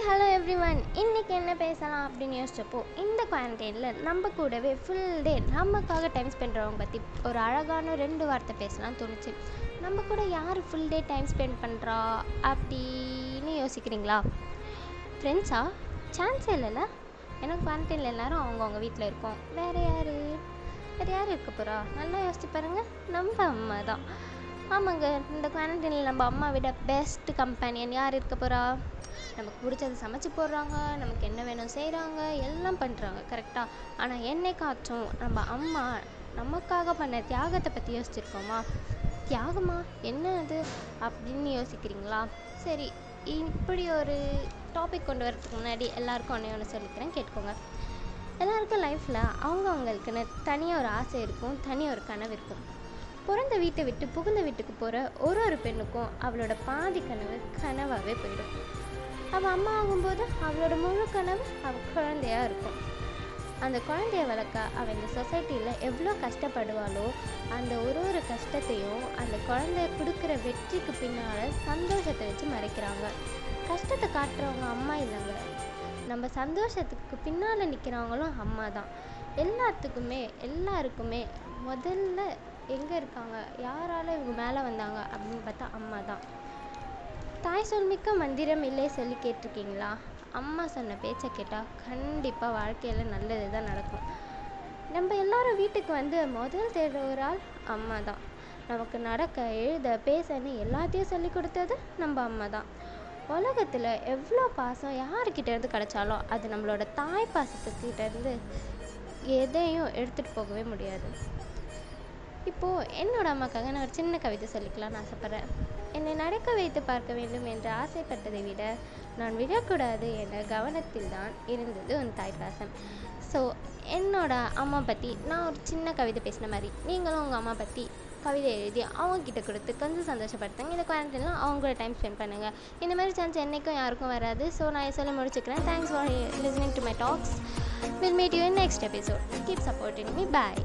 Hi hello every one இன்றைக்கி என்ன பேசலாம் அப்படின்னு யோசிச்சப்போ இந்த குவாரண்டைனில் நம்ம கூடவே ஃபுல் டே நமக்காக டைம் ஸ்பெண்ட் பண்ணுறவங்க பற்றி ஒரு அழகான ரெண்டு வார்த்தை பேசலாம் தோணுச்சு. நம்ம கூட யார் ஃபுல் டே டைம் ஸ்பெண்ட் பண்ணுறா அப்படின்னு யோசிக்கிறீங்களா? ஃப்ரெண்ட்ஸா சான்ஸே இல்லைல்ல? ஏன்னா குவாரண்டைனில் எல்லாரும் அவங்கவுங்க வீட்டில் இருக்கோம். வேறு யார்? வேறு யார் இருக்க போகிறா நல்லா யோசிச்சு பாருங்கள் நம்ம அம்மா தான் ஆமாங்க இந்த குவாரண்டைனில் நம்ம அம்மா விட பெஸ்ட் கம்பேனியன் யார் இருக்க போகிறா நமக்கு பிடிச்சது சமைச்சு போடுறாங்க நமக்கு என்ன வேணும் செய்கிறாங்க எல்லாம் பண்ணுறாங்க கரெக்டாக ஆனால் என்னைக்காச்சும் நம்ம அம்மா நமக்காக பண்ண தியாகத்தை பற்றி யோசிச்சிருக்கோமா? தியாகமா? என்ன அது? அப்படின்னு யோசிக்கிறீங்களா? சரி இப்படி ஒரு டாபிக் கொண்டு வரதுக்கு முன்னாடி எல்லாருக்கும் ஒன்று ஒன்று சொல்லிக்கிறேன் கேட்டுக்கோங்க. எல்லாருக்கும் லைஃப்பில் அவங்கவுங்களுக்குன்னு தனியாக ஒரு ஆசை இருக்கும் தனியாக ஒரு கனவு இருக்கும். பிறந்த வீட்டை விட்டு புகுந்த வீட்டுக்கு போகிற ஒரு ஒரு பெண்ணுக்கும் அவளோட பாதி கனவு கனவாகவே போயிடும். அவள் அம்மா ஆகும்போது அவளோட முழு கனவு அவள் குழந்தையாக இருக்கும். அந்த குழந்தைய வளர்க்க அவள் இந்த சொசைட்டியில் எவ்வளோ கஷ்டப்படுவாளோ அந்த ஒரு ஒரு கஷ்டத்தையும் அந்த குழந்தைய கொடுக்குற வெற்றிக்கு பின்னால் சந்தோஷத்தை வச்சு மறைக்கிறாங்க. கஷ்டத்தை காட்டுறவங்க அம்மா இல்லைங்க. நம்ம சந்தோஷத்துக்கு பின்னால் நிற்கிறவங்களும் அம்மா தான் எல்லாத்துக்குமே எல்லாருக்குமே முதல்ல எங்கே இருக்காங்க? யாரால் இவங்க மேலே வந்தாங்க? அப்படின்னு பார்த்தா அம்மா தான். தாய் சொல்மிக்க மந்திரம் இல்லை சொல்லி கேட்டிருக்கீங்களா? அம்மா சொன்ன பேச்சை கேட்டால் கண்டிப்பாக வாழ்க்கையில் நல்லது தான் நடக்கும். நம்ம எல்லாரும் வீட்டுக்கு வந்து முதல் தேடுற ஒரு ஆள் அம்மா தான். நமக்கு நடக்க எழுத பேசன்னு எல்லாத்தையும் சொல்லி கொடுத்தது நம்ம அம்மா தான். உலகத்தில் எவ்வளோ பாசம் யாருக்கிட்டேருந்து கிடச்சாலும் கிடைச்சாலும் அது நம்மளோட தாய் பாசத்துக்கிட்டேருந்து எதையும் எடுத்துகிட்டு போகவே முடியாது. இப்போது என்னோட அம்மாக்காக நான் ஒரு சின்ன கவிதை சொல்லிக்கலாம்னு ஆசைப்பட்றேன். என்னை நடக்க வைத்து பார்க்க வேண்டும் என்று ஆசைப்பட்டதை விட நான் விழக்கூடாது என்ற கவனத்தில் தான் இருந்தது உன் தாய் பாசம். ஸோ என்னோட அம்மா பற்றி நான் ஒரு சின்ன கவிதை பேசின மாதிரி நீங்களும் உங்கள் அம்மா பற்றி கவிதை எழுதி அவங்கக்கிட்ட கொடுத்து கொஞ்சம் சந்தோஷப்படுத்துங்க. இந்த குவாரண்டைனில் அவங்க கூட டைம் ஸ்பெண்ட் பண்ணுங்கள் இந்த மாதிரி சான்ஸ் என்றைக்கும் யாருக்கும் வராது. ஸோ நான் சொல்ல முடிச்சுக்கிறேன். Thanks for listening to my talks will meet you in next episode keep supporting me bye